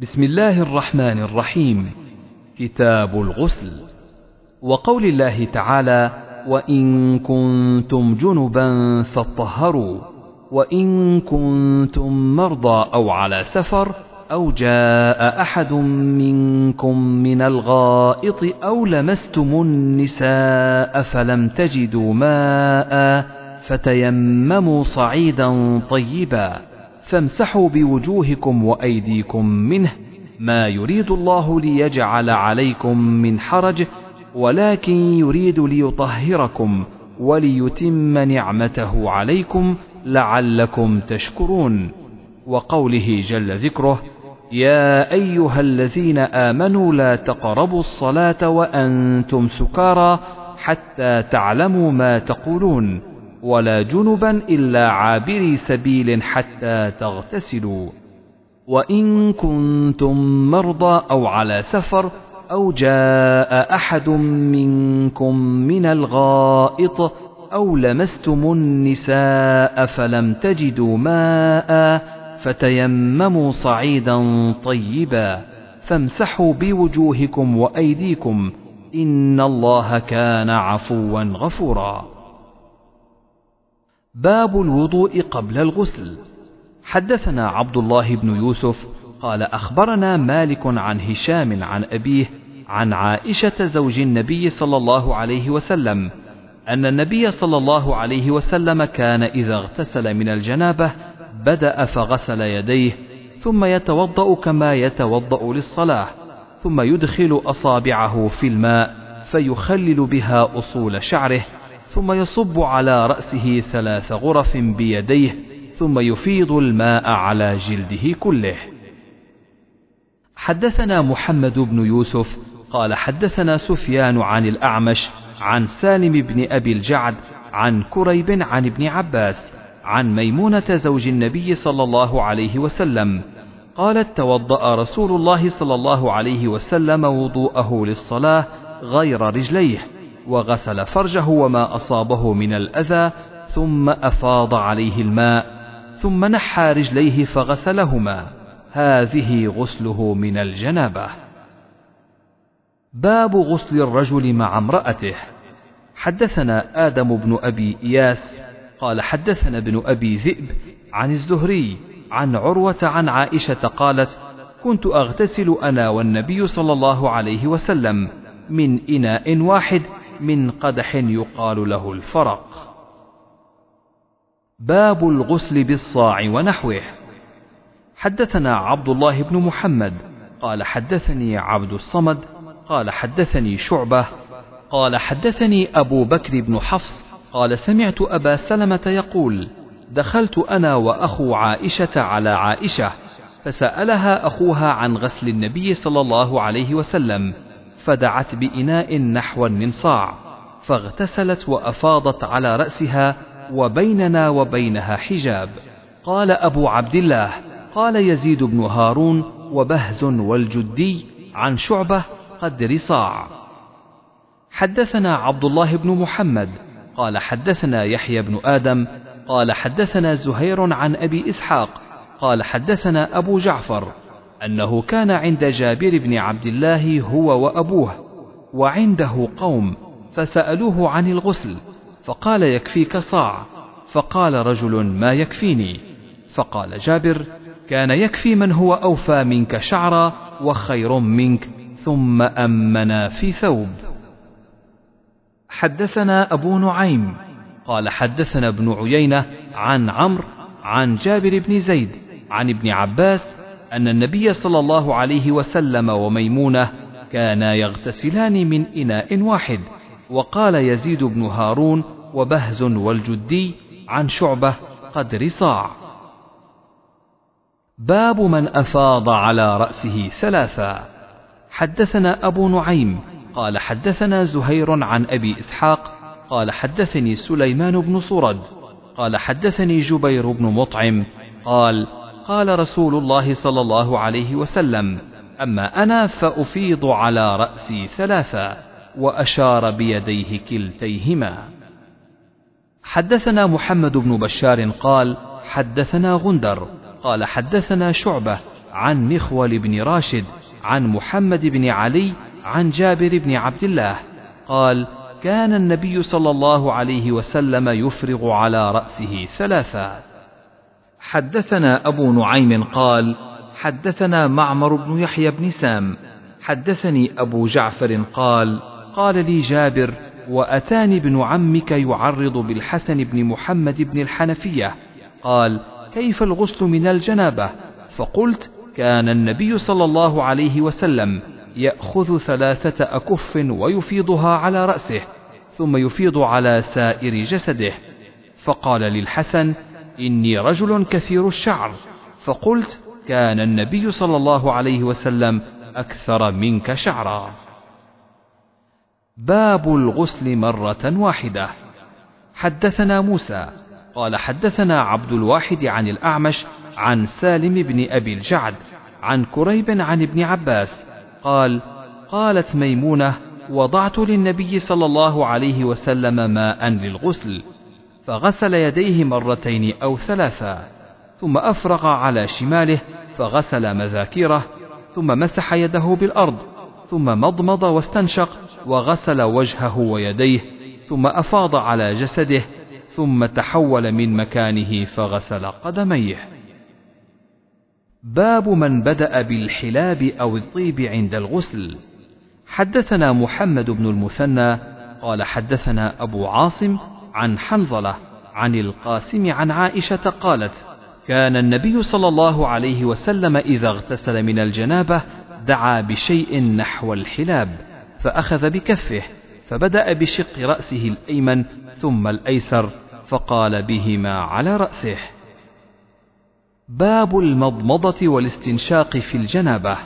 بسم الله الرحمن الرحيم. كتاب الغسل. وقول الله تعالى وإن كنتم جنبا فاطهروا وإن كنتم مرضى أو على سفر أو جاء أحد منكم من الغائط أو لمستم النساء فلم تجدوا ماء فتيمموا صعيدا طيبا فامسحوا بوجوهكم وأيديكم منه ما يريد الله ليجعل عليكم من حرج ولكن يريد ليطهركم وليتم نعمته عليكم لعلكم تشكرون. وقوله جل ذكره يا أيها الذين آمنوا لا تقربوا الصلاة وأنتم سكارى حتى تعلموا ما تقولون. ولا جنبا إلا عابري سبيل حتى تغتسلوا. وإن كنتم مرضى أو على سفر أو جاء أحد منكم من الغائط أو لمستم النساء فلم تجدوا ماء فتيمموا صعيدا طيبا فامسحوا بوجوهكم وأيديكم إن الله كان عفوا غفورا. باب الوضوء قبل الغسل. حدثنا عبد الله بن يوسف قال أخبرنا مالك عن هشام عن أبيه عن عائشة زوج النبي صلى الله عليه وسلم أن النبي صلى الله عليه وسلم كان إذا اغتسل من الجنابة بدأ فغسل يديه ثم يتوضأ كما يتوضأ للصلاة ثم يدخل أصابعه في الماء فيخلل بها أصول شعره ثم يصب على رأسه ثلاث غرف بيديه ثم يفيض الماء على جلده كله. حدثنا محمد بن يوسف قال حدثنا سفيان عن الأعمش عن سالم بن أبي الجعد عن كريب عن ابن عباس عن ميمونة زوج النبي صلى الله عليه وسلم قالت توضأ رسول الله صلى الله عليه وسلم وضوءه للصلاة غير رجليه وغسل فرجه وما أصابه من الأذى ثم أفاض عليه الماء ثم نحى رجليه فغسلهما. هذه غسله من الجنابة. باب غسل الرجل مع امرأته. حدثنا آدم بن أبي إياس قال حدثنا ابن أبي ذئب عن الزهري عن عروة عن عائشة قالت كنت أغتسل أنا والنبي صلى الله عليه وسلم من إناء واحد من قدح يقال له الفرق. باب الغسل بالصاع ونحوه. حدثنا عبد الله بن محمد قال حدثني عبد الصمد قال حدثني شعبة قال حدثني أبو بكر بن حفص قال سمعت أبا سلمة يقول دخلت أنا وأخو عائشة على عائشة فسألها أخوها عن غسل النبي صلى الله عليه وسلم فدعت بإناء نحوا من صاع فاغتسلت وأفاضت على رأسها وبيننا وبينها حجاب. قال أبو عبد الله قال يزيد بن هارون وبهز والجدي عن شعبة قدر صاع حدثنا عبد الله بن محمد قال حدثنا يحيى بن آدم قال حدثنا زهير عن أبي إسحاق قال حدثنا أبو جعفر. أنه كان عند جابر بن عبد الله هو وأبوه وعنده قوم فسألوه عن الغسل فقال يكفيك صاع فقال رجل ما يكفيني؟ فقال جابر كان يكفي من هو أوفى منك شعرا وخير منك ثم أمنا في ثوب. حدثنا أبو نعيم قال حدثنا ابن عيينة عن عمرو عن جابر بن زيد عن ابن عباس أن النبي صلى الله عليه وسلم وميمونة كانا يغتسلان من إناء واحد. وقال يزيد بن هارون وبهز والجدي عن شعبة قدر صاع باب من أفاض على رأسه ثلاثا. حدثنا أبو نعيم قال حدثنا زهير عن أبي إسحاق قال حدثني سليمان بن صرد قال حدثني جبير بن مطعم قال قال رسول الله صلى الله عليه وسلم أما أنا فأفيض على رأسي ثلاثا وأشار بيديه كلتيهما. حدثنا محمد بن بشار قال حدثنا غندر قال حدثنا شعبة عن مخول بن راشد عن محمد بن علي عن جابر بن عبد الله قال كان النبي صلى الله عليه وسلم يفرغ على رأسه ثلاثا. حدثنا أبو نعيم قال حدثنا معمر بن يحيى بن سام حدثني أبو جعفر قال قال لي جابر وأتاني ابن عمك يعرض بالحسن بن محمد بن الحنفية قال كيف الغسل من الجنابة؟ فقلت كان النبي صلى الله عليه وسلم يأخذ ثلاثة أكف ويفيضها على رأسه ثم يفيض على سائر جسده فقال للحسن إني رجل كثير الشعر. فقلت كان النبي صلى الله عليه وسلم أكثر منك شعرا. باب الغسل مرة واحدة. حدثنا موسى. قال حدثنا عبد الواحد عن الأعمش عن سالم بن أبي الجعد عن كريب عن ابن عباس. قال قالت ميمونة وضعت للنبي صلى الله عليه وسلم ماء للغسل. فغسل يديه مرتين أو ثلاثا ثم أفرغ على شماله فغسل مذاكيره ثم مسح يده بالأرض ثم مضمض واستنشق وغسل وجهه ويديه ثم أفاض على جسده ثم تحول من مكانه فغسل قدميه. باب من بدأ بالحلاب أو الطيب عند الغسل. حدثنا محمد بن المثنى قال حدثنا أبو عاصم عن حنظلة عن القاسم عن عائشة قالت كان النبي صلى الله عليه وسلم إذا اغتسل من الجنابة دعا بشيء نحو الحلاب فأخذ بكفه فبدأ بشق رأسه الأيمن ثم الأيسر فقال بهما على رأسه باب المضمضة والاستنشاق في الجنابة.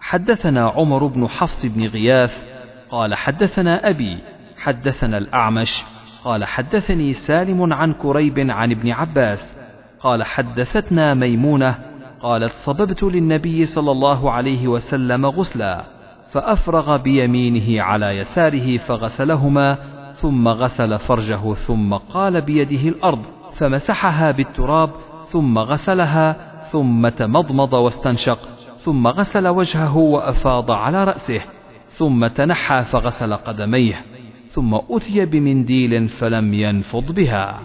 حدثنا عمر بن حفص بن غياث قال حدثنا أبي حدثنا الأعمش قال حدثني سالم عن كريب عن ابن عباس قال حدثتنا ميمونة قالت صببت للنبي صلى الله عليه وسلم غسلا فأفرغ بيمينه على يساره فغسلهما ثم غسل فرجه ثم قال بيده الأرض فمسحها بالتراب ثم غسلها ثم تمضمض واستنشق ثم غسل وجهه وأفاض على رأسه ثم تنحى فغسل قدميه ثم أتي بمنديل فلم ينفض بها.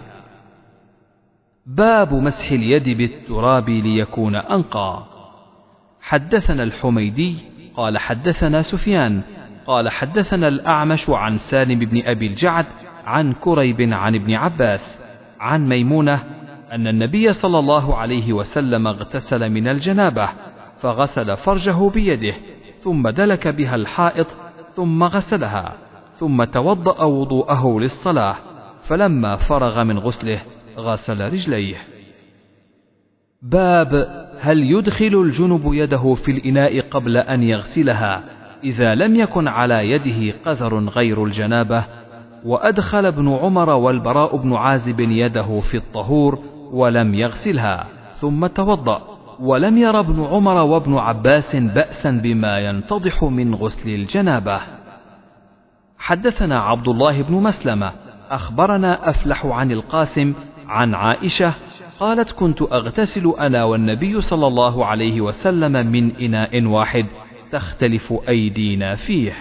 باب مسح اليد بالتراب ليكون أنقى. حدثنا الحميدي قال حدثنا سفيان قال حدثنا الأعمش عن سالم بن أبي الجعد عن كريب عن ابن عباس عن ميمونة أن النبي صلى الله عليه وسلم اغتسل من الجنابة فغسل فرجه بيده ثم دلك بها الحائط ثم غسلها. ثم توضأ وضوءه للصلاة فلما فرغ من غسله غسل رجليه. باب هل يدخل الجنب يده في الإناء قبل أن يغسلها إذا لم يكن على يده قذر غير الجنابة؟ وأدخل ابن عمر والبراء بن عازب يده في الطهور ولم يغسلها ثم توضأ. ولم ير ابن عمر وابن عباس بأسا بما ينتضح من غسل الجنابة. حدثنا عبد الله بن مسلمة أخبرنا أفلح عن القاسم عن عائشة قالت كنت أغتسل أنا والنبي صلى الله عليه وسلم من إناء واحد تختلف أيدينا فيه.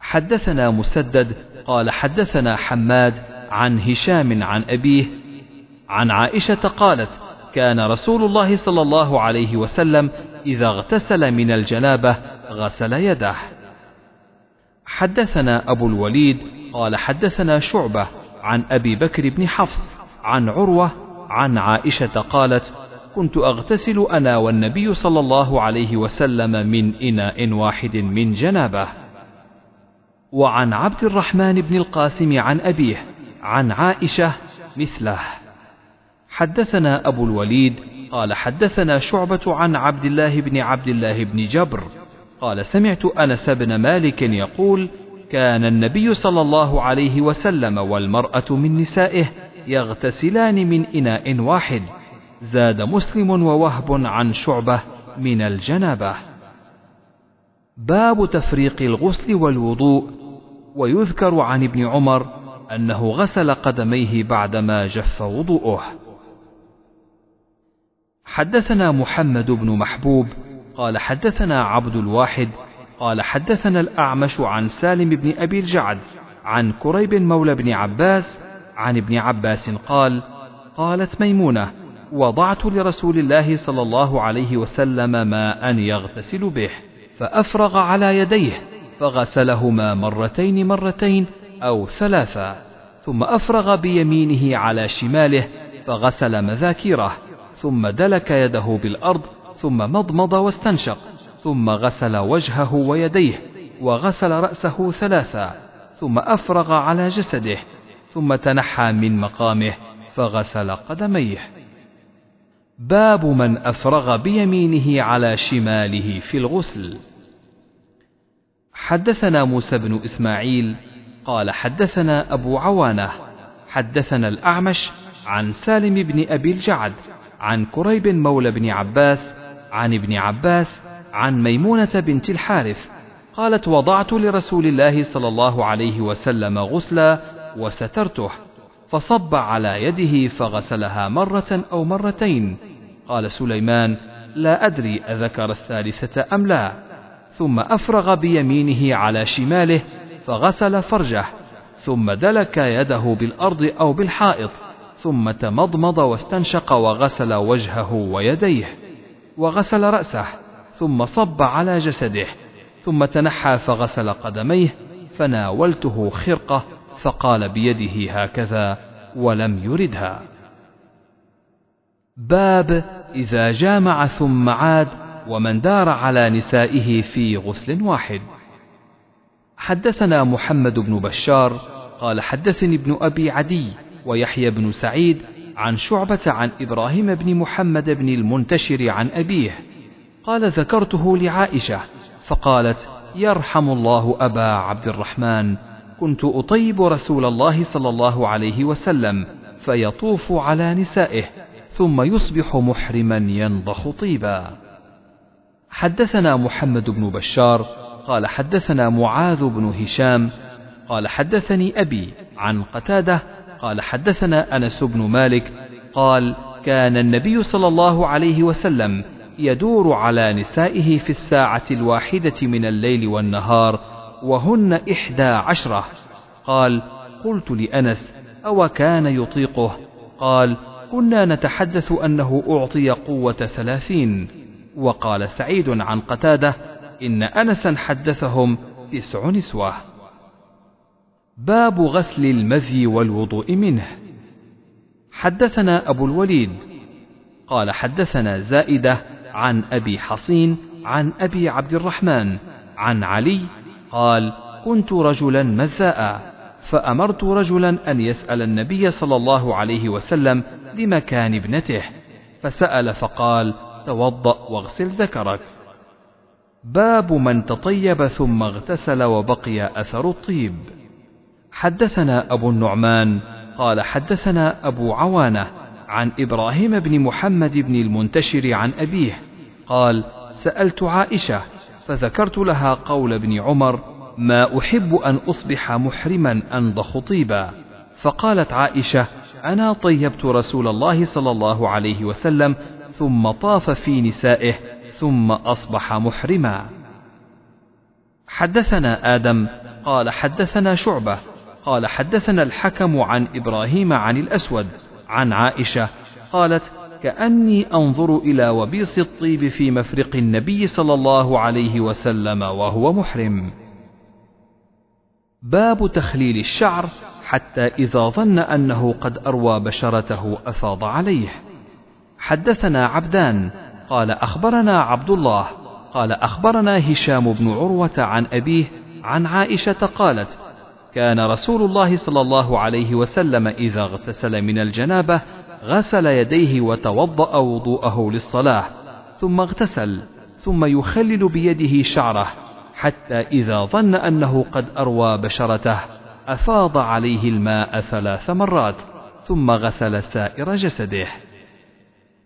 حدثنا مسدد قال حدثنا حماد عن هشام عن أبيه عن عائشة قالت: كان رسول الله صلى الله عليه وسلم إذا اغتسل من الجنابة غسل يده. حدثنا أبو الوليد قال حدثنا شعبة عن أبي بكر بن حفص عن عروة عن عائشة قالت: كنت أغتسل أنا والنبي صلى الله عليه وسلم من إناء واحد من جنابه. وعن عبد الرحمن بن القاسم عن أبيه عن عائشة مثله. حدثنا أبو الوليد قال حدثنا شعبة عن عبد الله بن عبد الله بن جبر قال سمعت أنس بن مالك يقول: كان النبي صلى الله عليه وسلم والمرأة من نسائه يغتسلان من إناء واحد زاد مسلم ووهب عن شعبة من الجنابة. باب تفريق الغسل والوضوء ويذكر عن ابن عمر أنه غسل قدميه بعدما جف وضوءه. حدثنا محمد بن محبوب قال حدثنا عبد الواحد قال حدثنا الأعمش عن سالم بن أبي الجعد عن كريب مولى بن عباس عن ابن عباس قال قالت ميمونة وضعت لرسول الله صلى الله عليه وسلم ماء يغتسل به فأفرغ على يديه فغسلهما مرتين مرتين أو ثلاثا ثم أفرغ بيمينه على شماله فغسل مذاكيره ثم دلك يده بالأرض ثم مضمض واستنشق ثم غسل وجهه ويديه وغسل رأسه ثلاثا ثم أفرغ على جسده ثم تنحى من مقامه فغسل قدميه. باب من أفرغ بيمينه على شماله في الغسل. حدثنا موسى بن إسماعيل قال حدثنا أبو عوانة حدثنا الأعمش عن سالم بن أبي الجعد عن كريب مولى بن عباس عن ابن عباس عن ميمونة بنت الحارث قالت وضعت لرسول الله صلى الله عليه وسلم غسلا وسترته فصب على يده فغسلها مرة أو مرتين. قال سليمان لا أدري أذكر الثالثة أم لا. ثم أفرغ بيمينه على شماله فغسل فرجه ثم دلك يده بالأرض أو بالحائط ثم تمضمض واستنشق وغسل وجهه ويديه. وغسل رأسه ثم صب على جسده ثم تنحى فغسل قدميه فناولته خرقة فقال بيده هكذا ولم يردها. باب إذا جامع ثم عاد ومن دار على نسائه في غسل واحد. حدثنا محمد بن بشار قال حدثني ابن أبي عدي ويحيى بن سعيد عن شعبة عن إبراهيم بن محمد بن المنتشر عن أبيه. قال ذكرته لعائشة. فقالت يرحم الله أبا عبد الرحمن. كنت أطيب رسول الله صلى الله عليه وسلم فيطوف على نسائه ثم يصبح محرما ينضخ طيبا. حدثنا محمد بن بشار. قال حدثنا معاذ بن هشام. قال حدثني أبي عن قتادة قال حدثنا أنس بن مالك قال كان النبي صلى الله عليه وسلم يدور على نسائه في الساعة الواحدة من الليل والنهار وهن إحدى عشرة. قال قلت لأنس أو كان يطيقه؟ قال كنا نتحدث أنه أعطي قوة ثلاثين. وقال سعيد عن قتادة إن أنسا حدثهم تسع نسوة. باب غسل المذي والوضوء منه. حدثنا أبو الوليد قال حدثنا زائدة عن أبي حصين عن أبي عبد الرحمن عن علي قال كنت رجلا مذاء فأمرت رجلا أن يسأل النبي صلى الله عليه وسلم لمكان ابنته فسأل فقال توضأ واغسل ذكرك باب من تطيب ثم اغتسل وبقي أثر الطيب. حدثنا أبو النعمان قال حدثنا أبو عوانة عن إبراهيم بن محمد بن المنتشر عن أبيه قال سألت عائشة فذكرت لها قول ابن عمر ما أحب أن أصبح محرما أنضخ طيبا فقالت عائشة أنا طيبت رسول الله صلى الله عليه وسلم ثم طاف في نسائه ثم أصبح محرما. حدثنا آدم قال حدثنا شعبة قال حدثنا الحكم عن إبراهيم عن الأسود عن عائشة قالت كأني أنظر إلى وبيص الطيب في مفرق النبي صلى الله عليه وسلم وهو محرم. باب تخليل الشعر حتى إذا ظن أنه قد أروى بشرته أفاض عليه. حدثنا عبدان قال أخبرنا عبد الله قال أخبرنا هشام بن عروة عن أبيه عن عائشة قالت كان رسول الله صلى الله عليه وسلم إذا اغتسل من الجنابة غسل يديه وتوضأ وضوءه للصلاة ثم اغتسل ثم يخلل بيده شعره حتى إذا ظن أنه قد أروى بشرته أفاض عليه الماء ثلاث مرات ثم غسل سائر جسده.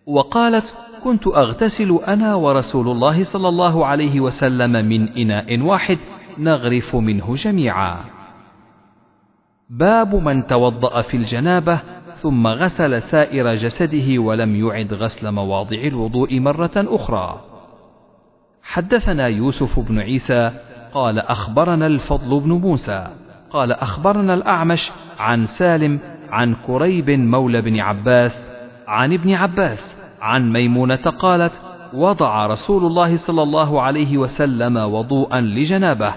وقالت كنت أغتسل أنا ورسول الله صلى الله عليه وسلم من إناء واحد نغرف منه جميعا. باب من توضأ في الجنابة ثم غسل سائر جسده ولم يعد غسل مواضع الوضوء مرة أخرى. حدثنا يوسف بن عيسى قال أخبرنا الفضل بن موسى قال أخبرنا الأعمش عن سالم عن كريب مولى بن عباس عن ابن عباس عن ميمونة قالت وضع رسول الله صلى الله عليه وسلم وضوءا لجنابة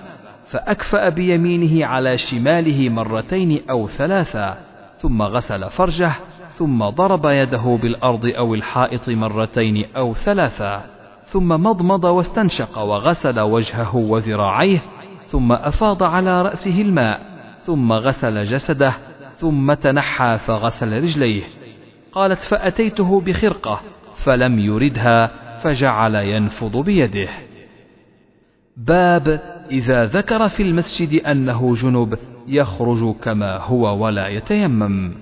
فأكفأ بيمينه على شماله مرتين أو ثلاثا ثم غسل فرجه ثم ضرب يده بالأرض أو الحائط مرتين أو ثلاثا ثم مضمض واستنشق وغسل وجهه وذراعيه ثم أفاض على رأسه الماء ثم غسل جسده ثم تنحى فغسل رجليه. قالت فأتيته بخرقة فلم يردها فجعل ينفض بيده. باب إذا ذكر في المسجد أنه جنب يخرج كما هو ولا يتيمم.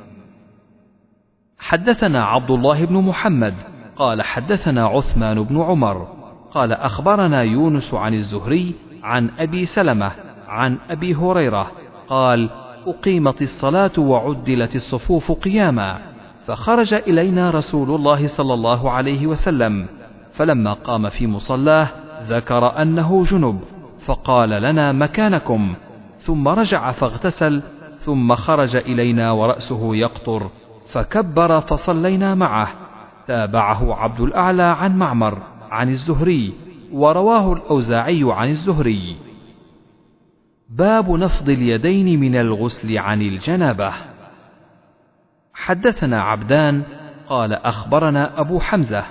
حدثنا عبد الله بن محمد قال حدثنا عثمان بن عمر قال أخبرنا يونس عن الزهري عن أبي سلمة عن أبي هريرة قال أقيمت الصلاة وعدلت الصفوف قياما فخرج إلينا رسول الله صلى الله عليه وسلم فلما قام في مصلاه ذكر أنه جنب فقال لنا مكانكم. ثم رجع فاغتسل ثم خرج إلينا ورأسه يقطر فكبر فصلينا معه. تابعه عبد الأعلى عن معمر عن الزهري ورواه الأوزاعي عن الزهري. باب نفض اليدين من الغسل عن الجنابة. حدثنا عبدان قال أخبرنا أبو حمزة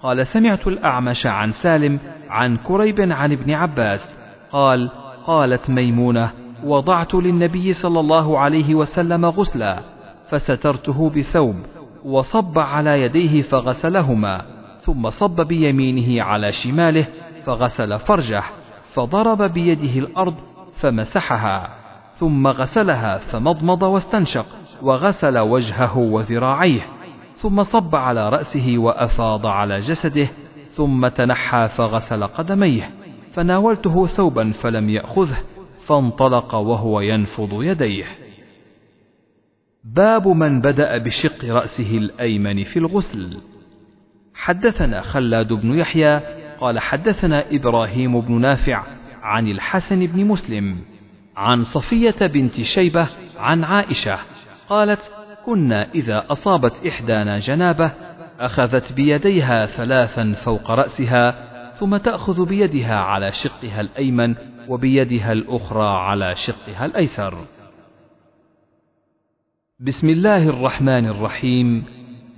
قال سمعت الأعمش عن سالم عن كريب عن ابن عباس قال قالت ميمونة وضعت للنبي صلى الله عليه وسلم غسلا فسترته بثوب وصب على يديه فغسلهما ثم صب بيمينه على شماله فغسل فرجه فضرب بيده الأرض فمسحها ثم غسلها فمضمض واستنشق وغسل وجهه وذراعيه ثم صب على رأسه وأفاض على جسده ثم تنحى فغسل قدميه. فناولته ثوبا فلم يأخذه فانطلق وهو ينفض يديه. باب من بدأ بشق رأسه الأيمن في الغسل. حدثنا خلاد بن يحيى قال حدثنا إبراهيم بن نافع عن الحسن بن مسلم عن صفية بنت شيبة عن عائشة قالت كنا إذا أصابت إحدانا جنابة أخذت بيديها ثلاثا فوق رأسها ثم تأخذ بيدها على شقها الأيمن وبيدها الأخرى على شقها الأيسر. بسم الله الرحمن الرحيم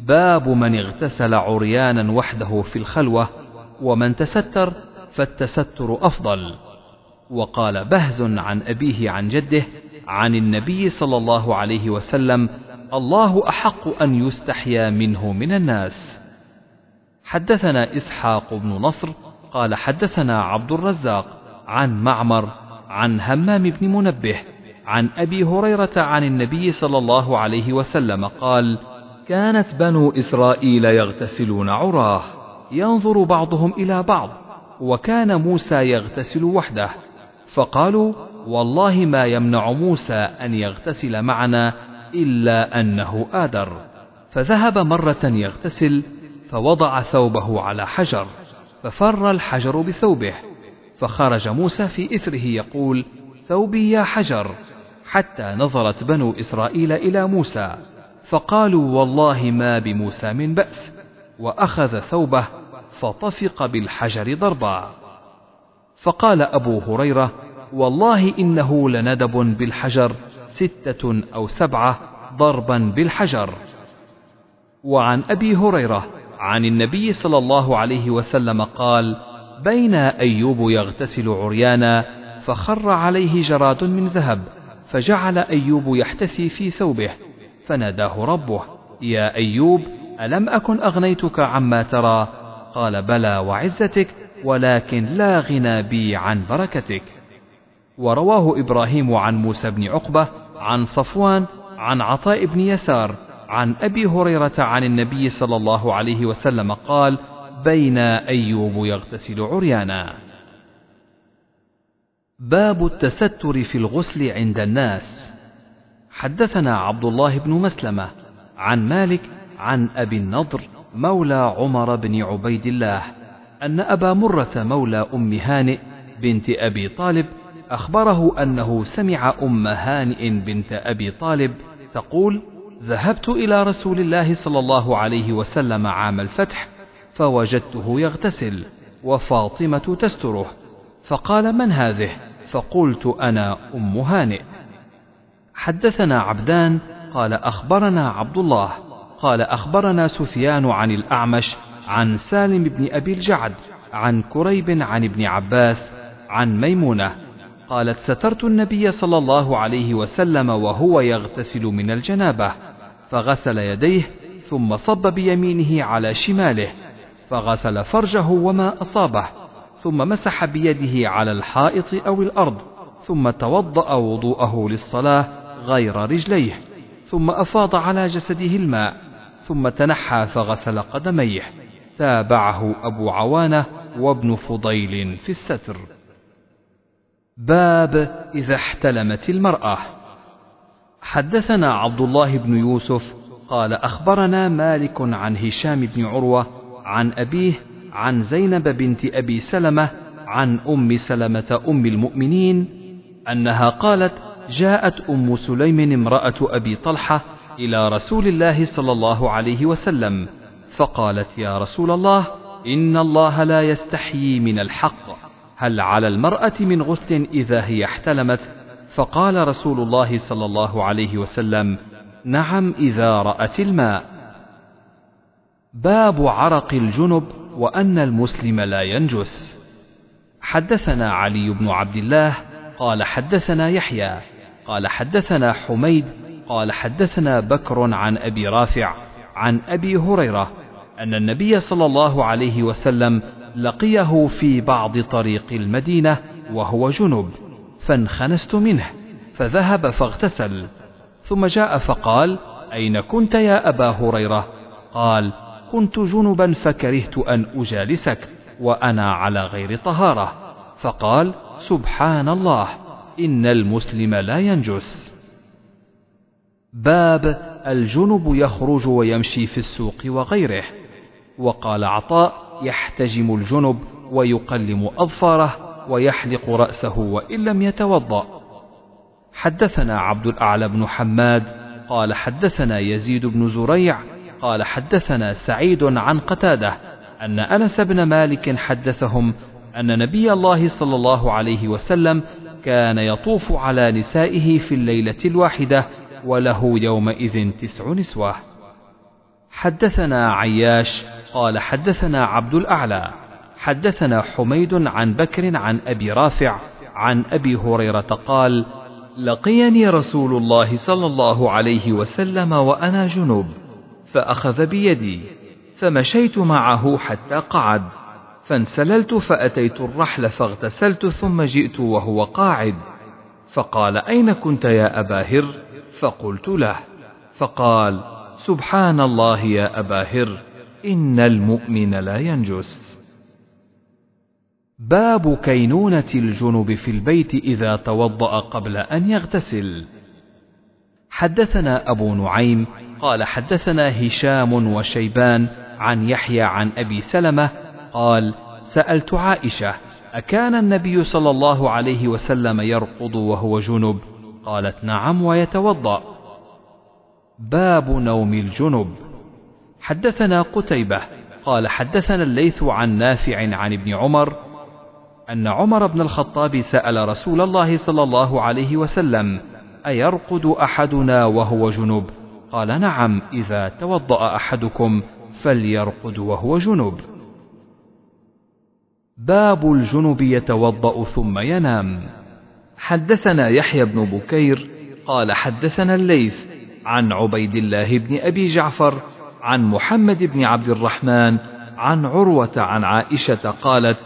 باب من اغتسل عريانا وحده في الخلوة ومن تستر فالتستر أفضل. وقال بهز عن أبيه عن جده عن النبي صلى الله عليه وسلم الله أحق أن يستحيا منه من الناس حدثنا إسحاق بن نصر قال حدثنا عبد الرزاق عن معمر عن همام بن منبه عن أبي هريرة عن النبي صلى الله عليه وسلم قال كانت بنو إسرائيل يغتسلون عراه ينظر بعضهم إلى بعض وكان موسى يغتسل وحده فقالوا والله ما يمنع موسى أن يغتسل معنا إلا أنه آدر. فذهب مرة يغتسل فوضع ثوبه على حجر. ففر الحجر بثوبه فخرج موسى في إثره يقول ثوبي يا حجر. حتى نظرت بنو إسرائيل إلى موسى فقالوا والله ما بموسى من بأس. وأخذ ثوبه فطفق بالحجر ضربا. فقال أبو هريرة والله إنه لندب بالحجر ستة أو سبعة ضربا بالحجر. وعن أبي هريرة عن النبي صلى الله عليه وسلم قال بين أيوب يغتسل عريانا فخر عليه جراد من ذهب فجعل أيوب يحتثي في ثوبه فناداه ربه يا أيوب ألم أكن أغنيتك عما ترى قال بلى وعزتك ولكن لا غنى بي عن بركتك. ورواه إبراهيم عن موسى بن عقبة عن صفوان عن عطاء بن يسار عن أبي هريرة عن النبي صلى الله عليه وسلم قال بين أيوب يغتسل عريانا. باب التستر في الغسل عند الناس. حدثنا عبد الله بن مسلمة عن مالك عن أبي النضر مولى عمر بن عبيد الله أن أبا مرة مولى أم هانئ بنت أبي طالب أخبره أنه سمع أم هانئ بنت أبي طالب تقول ذهبت إلى رسول الله صلى الله عليه وسلم عام الفتح فوجدته يغتسل وفاطمة تستره. فقال من هذه؟ فقلت أنا أم هانئ. حدثنا عبدان قال أخبرنا عبد الله قال أخبرنا سفيان عن الأعمش عن سالم بن أبي الجعد عن كريب عن ابن عباس عن ميمونة. قالت سترت النبي صلى الله عليه وسلم وهو يغتسل من الجنابة. فغسل يديه ثم صب بيمينه على شماله فغسل فرجه وما أصابه ثم مسح بيده على الحائط أو الأرض ثم توضأ وضوءه للصلاة غير رجليه ثم أفاض على جسده الماء ثم تنحى فغسل قدميه. تابعه أبو عوانة وابن فضيل في الستر. باب إذا احتلمت المرأة. حدثنا عبد الله بن يوسف قال أخبرنا مالك عن هشام بن عروة عن أبيه عن زينب بنت أبي سلمة عن أم سلمة أم المؤمنين أنها قالت جاءت أم سليم امرأة أبي طلحة إلى رسول الله صلى الله عليه وسلم فقالت يا رسول الله إن الله لا يستحيي من الحق هل على المرأة من غسل إذا هي احتلمت فقال رسول الله صلى الله عليه وسلم نعم إذا رأت الماء. باب عرق الجنب وأن المسلم لا ينجس. حدثنا علي بن عبد الله قال حدثنا يحيى قال حدثنا حميد قال حدثنا بكر عن أبي رافع عن أبي هريرة أن النبي صلى الله عليه وسلم لقيه في بعض طريق المدينة وهو جنب. فانخنست منه فذهب فاغتسل. ثم جاء فقال أين كنت يا أبا هريرة؟ قال كنت جنبا فكرهت أن أجالسك وأنا على غير طهارة. فقال سبحان الله إن المسلم لا ينجس. باب الجنب يخرج ويمشي في السوق وغيره. وقال عطاء يحتجم الجنب ويقلم أظفاره. ويحلق رأسه وإن لم يتوضأ. حدثنا عبد الأعلى بن حماد قال حدثنا يزيد بن زريع قال حدثنا سعيد عن قتادة أن أنس بن مالك حدثهم أن نبي الله صلى الله عليه وسلم كان يطوف على نسائه في الليلة الواحدة وله يومئذ تسع نسوة. حدثنا عياش قال حدثنا عبد الأعلى. حدثنا حميد عن بكر عن أبي رافع عن أبي هريرة قال لقيني رسول الله صلى الله عليه وسلم وأنا جنوب فأخذ بيدي فمشيت معه حتى قعد فانسللت فأتيت الرحل فاغتسلت ثم جئت وهو قاعد فقال أين كنت يا أبا هر؟ فقلت له فقال سبحان الله يا أبا هر إن المؤمن لا ينجس. باب كينونة الجنب في البيت إذا توضأ قبل أن يغتسل. حدثنا أبو نعيم قال حدثنا هشام وشيبان عن يحيى عن أبي سلمة قال سألت عائشة أكان النبي صلى الله عليه وسلم يرقض وهو جنب؟ قالت نعم ويتوضأ. باب نوم الجنب. حدثنا قتيبة قال حدثنا الليث عن نافع عن ابن عمر أن عمر بن الخطاب سأل رسول الله صلى الله عليه وسلم أيرقد أحدنا وهو جنب؟ قال نعم إذا توضأ أحدكم فليرقد وهو جنب. باب الجنب يتوضأ ثم ينام. حدثنا يحيى بن بكير قال حدثنا الليث عن عبيد الله بن أبي جعفر عن محمد بن عبد الرحمن عن عروة عن عائشة قالت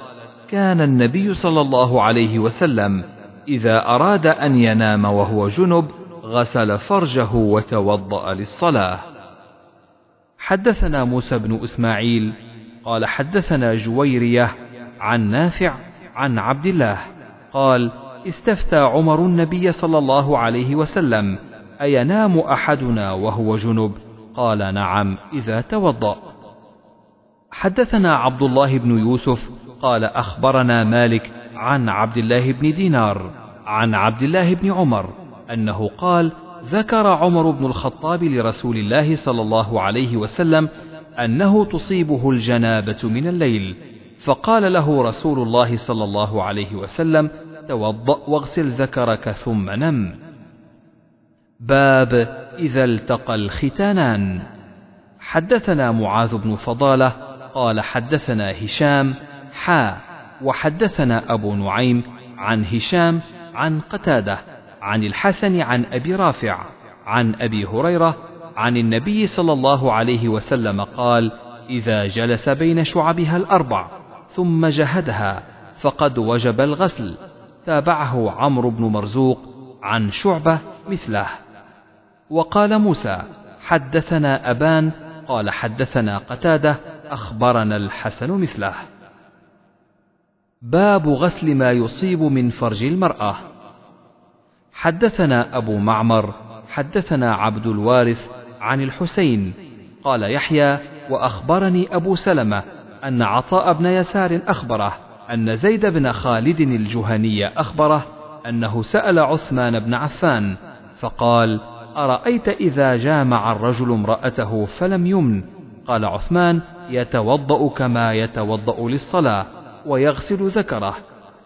كان النبي صلى الله عليه وسلم إذا أراد أن ينام وهو جنب غسل فرجه وتوضأ للصلاة. حدثنا موسى بن إسماعيل قال حدثنا جويرية عن نافع عن عبد الله قال استفتى عمر النبي صلى الله عليه وسلم أينام أحدنا وهو جنب؟ قال نعم إذا توضأ. حدثنا عبد الله بن يوسف قال أخبرنا مالك عن عبد الله بن دينار عن عبد الله بن عمر أنه قال ذكر عمر بن الخطاب لرسول الله صلى الله عليه وسلم أنه تصيبه الجنابة من الليل فقال له رسول الله صلى الله عليه وسلم توضأ واغسل ذكرك ثم نم. باب إذا التقى الختانان. حدثنا معاذ بن فضالة قال حدثنا هشام حا وحدثنا أبو نعيم عن هشام عن قتادة عن الحسن عن أبي رافع عن أبي هريرة عن النبي صلى الله عليه وسلم قال إذا جلس بين شعبها الأربع ثم جهدها فقد وجب الغسل تابعه عمرو بن مرزوق عن شعبة مثله. وقال موسى حدثنا أبان قال حدثنا قتادة أخبرنا الحسن مثله. باب غسل ما يصيب من فرج المرأة. حدثنا أبو معمر حدثنا عبد الوارث عن الحسين قال يحيى وأخبرني أبو سلمة أن عطاء بن يسار أخبره أن زيد بن خالد الجهني أخبره أنه سأل عثمان بن عفان فقال أرأيت إذا جامع الرجل امرأته فلم يمن؟ قال عثمان يتوضأ كما يتوضأ للصلاة. ويغسل ذكره.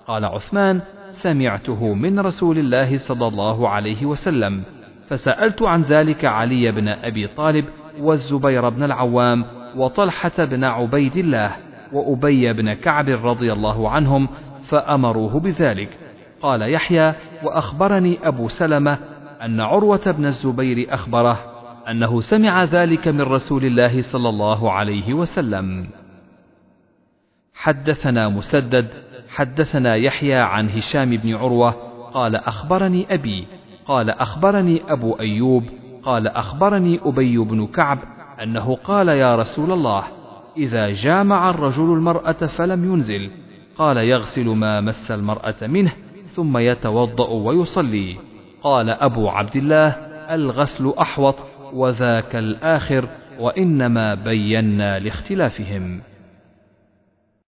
قال عثمان سمعته من رسول الله صلى الله عليه وسلم فسألت عن ذلك علي بن أبي طالب والزبير بن العوام وطلحة بن عبيد الله وأبي بن كعب رضي الله عنهم فأمروه بذلك. قال يحيى وأخبرني أبو سلمة أن عروة بن الزبير أخبره أنه سمع ذلك من رسول الله صلى الله عليه وسلم. حدثنا مسدد حدثنا يحيى عن هشام بن عروة قال أخبرني أبي قال أخبرني أبو أيوب قال أخبرني أبي بن كعب أنه قال يا رسول الله إذا جامع الرجل المرأة فلم ينزل قال يغسل ما مس المرأة منه ثم يتوضأ ويصلي. قال أبو عبد الله الغسل أحوط وذاك الآخر وإنما بينا لاختلافهم.